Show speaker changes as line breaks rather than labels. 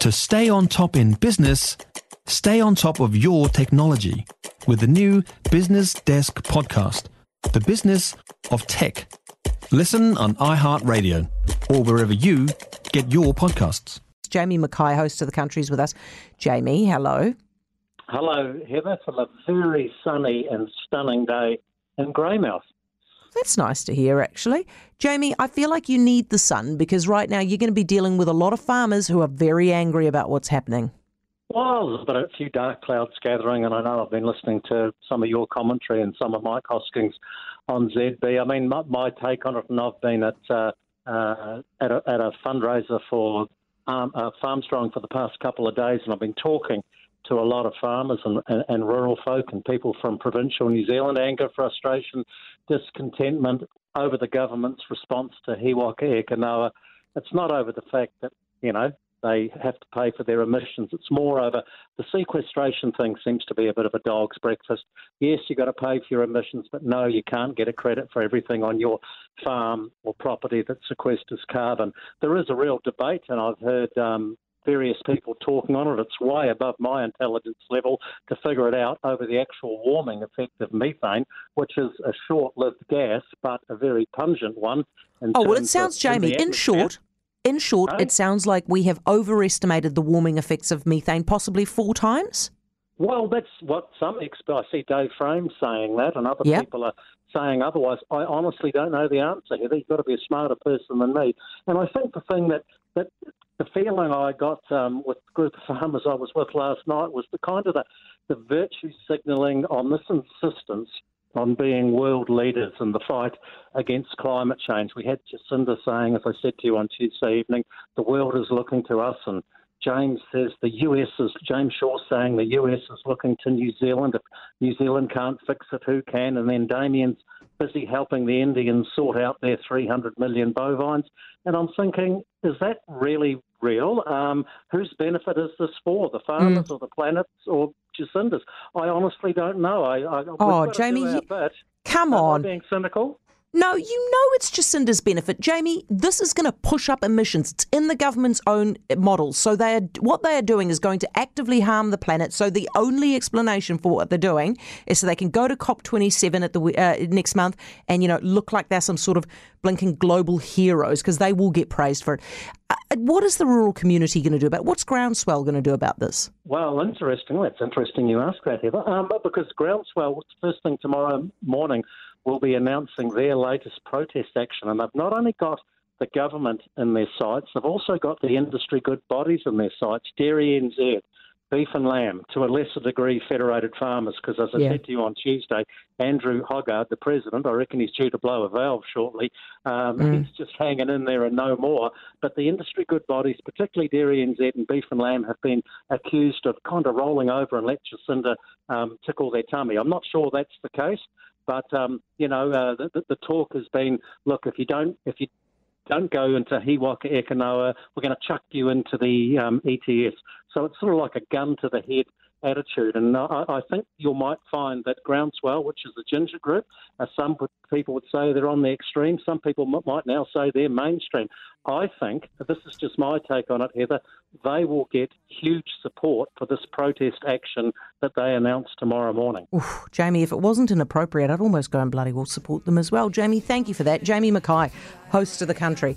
To stay on top in business, stay on top of your technology with the new Business Desk podcast, The Business of Tech. Listen on iHeartRadio or wherever you get your podcasts.
Jamie Mackay, host of the countries with us. Jamie, hello.
Hello, Heather, from a very sunny and stunning day in Greymouth.
That's nice to hear, actually. Jamie, I feel like you need the sun because right now you're going to be dealing with a lot of farmers who are very angry about what's happening.
Well, there's been a few dark clouds gathering, and I know I've been listening to some of your commentary and some of Mike Hosking's on ZB. I mean, my, my take on it, and I've been at uh, uh, at, a, at, a, fundraiser for um, uh, Farmstrong for the past couple of days, and I've been talking to a lot of farmers and, and, and, rural folk and people from provincial New Zealand, anger, frustration, discontentment over the government's response to He Waka Eke It's not over the fact that, you know, they have to pay for their emissions. It's more over the sequestration thing seems to be a bit of a dog's breakfast. Yes, you've got to pay for your emissions, but no, you can't get a credit for everything on your farm or property that sequesters carbon. There is a real debate, and I've heard um, various people talking on it. It's way above my intelligence level to figure it out over the actual warming effect of methane, which is a short lived gas, but a very pungent one.
Oh, well, it sounds, Jamie, in, in short, in short, no? it sounds like we have overestimated the warming effects of methane possibly four times.
Well, that's what some experts. I see Dave Frame saying that, and other yep. people are saying otherwise. I honestly don't know the answer. Heather, you've got to be a smarter person than me. And I think the thing that that the feeling I got um, with the group of farmers I was with last night was the kind of the, the virtue signalling on this insistence on being world leaders in the fight against climate change. We had Jacinda saying, as I said to you on Tuesday evening, the world is looking to us and James says the US is, James Shaw saying the US is looking to New Zealand. If New Zealand can't fix it, who can? And then Damien's busy helping the Indians sort out their 300 million bovines. And I'm thinking, is that really real? Um, whose benefit is this for? The farmers mm. or the planets or Jacinda's? I honestly don't know. I, I
oh, Jamie, bit, come on.
being cynical.
No, you know it's Jacinda's benefit. Jamie, this is going to push up emissions. It's in the government's own models. So they are, what they are doing is going to actively harm the planet. So the only explanation for what they're doing is so they can go to COP27 at the uh, next month and, you know, look like they're some sort of blinking global heroes because they will get praised for it. Uh, what is the rural community going to do about it? What's Groundswell going to do about this?
Well, interesting. That's interesting you ask that, Heather. Um, because Groundswell, first thing tomorrow morning, will be announcing their latest protest action. And they've not only got the government in their sights, they've also got the industry good bodies in their sights, Dairy NZ, beef and lamb, to a lesser degree federated farmers, because as I yeah. said to you on Tuesday, Andrew Hoggard, the president, I reckon he's due to blow a valve shortly. Um, mm. He's just hanging in there and no more. But the industry good bodies, particularly Dairy NZ and beef and lamb, have been accused of kind of rolling over and let Jacinda um, tickle their tummy. I'm not sure that's the case. But um, you know, uh, the, the talk has been, look, if you don't, if you don't go into He Waka Eke Noa, we're going to chuck you into the um, ETS. So it's sort of like a gun to the head attitude. And I, I think you might find that Groundswell, which is the ginger group, uh, some people would say they're on the extreme. Some people m- might now say they're mainstream. I think, this is just my take on it, Heather, they will get huge support for this protest action that they announce tomorrow morning.
Oof, Jamie, if it wasn't inappropriate, I'd almost go and bloody well support them as well. Jamie, thank you for that. Jamie Mackay, host of the country.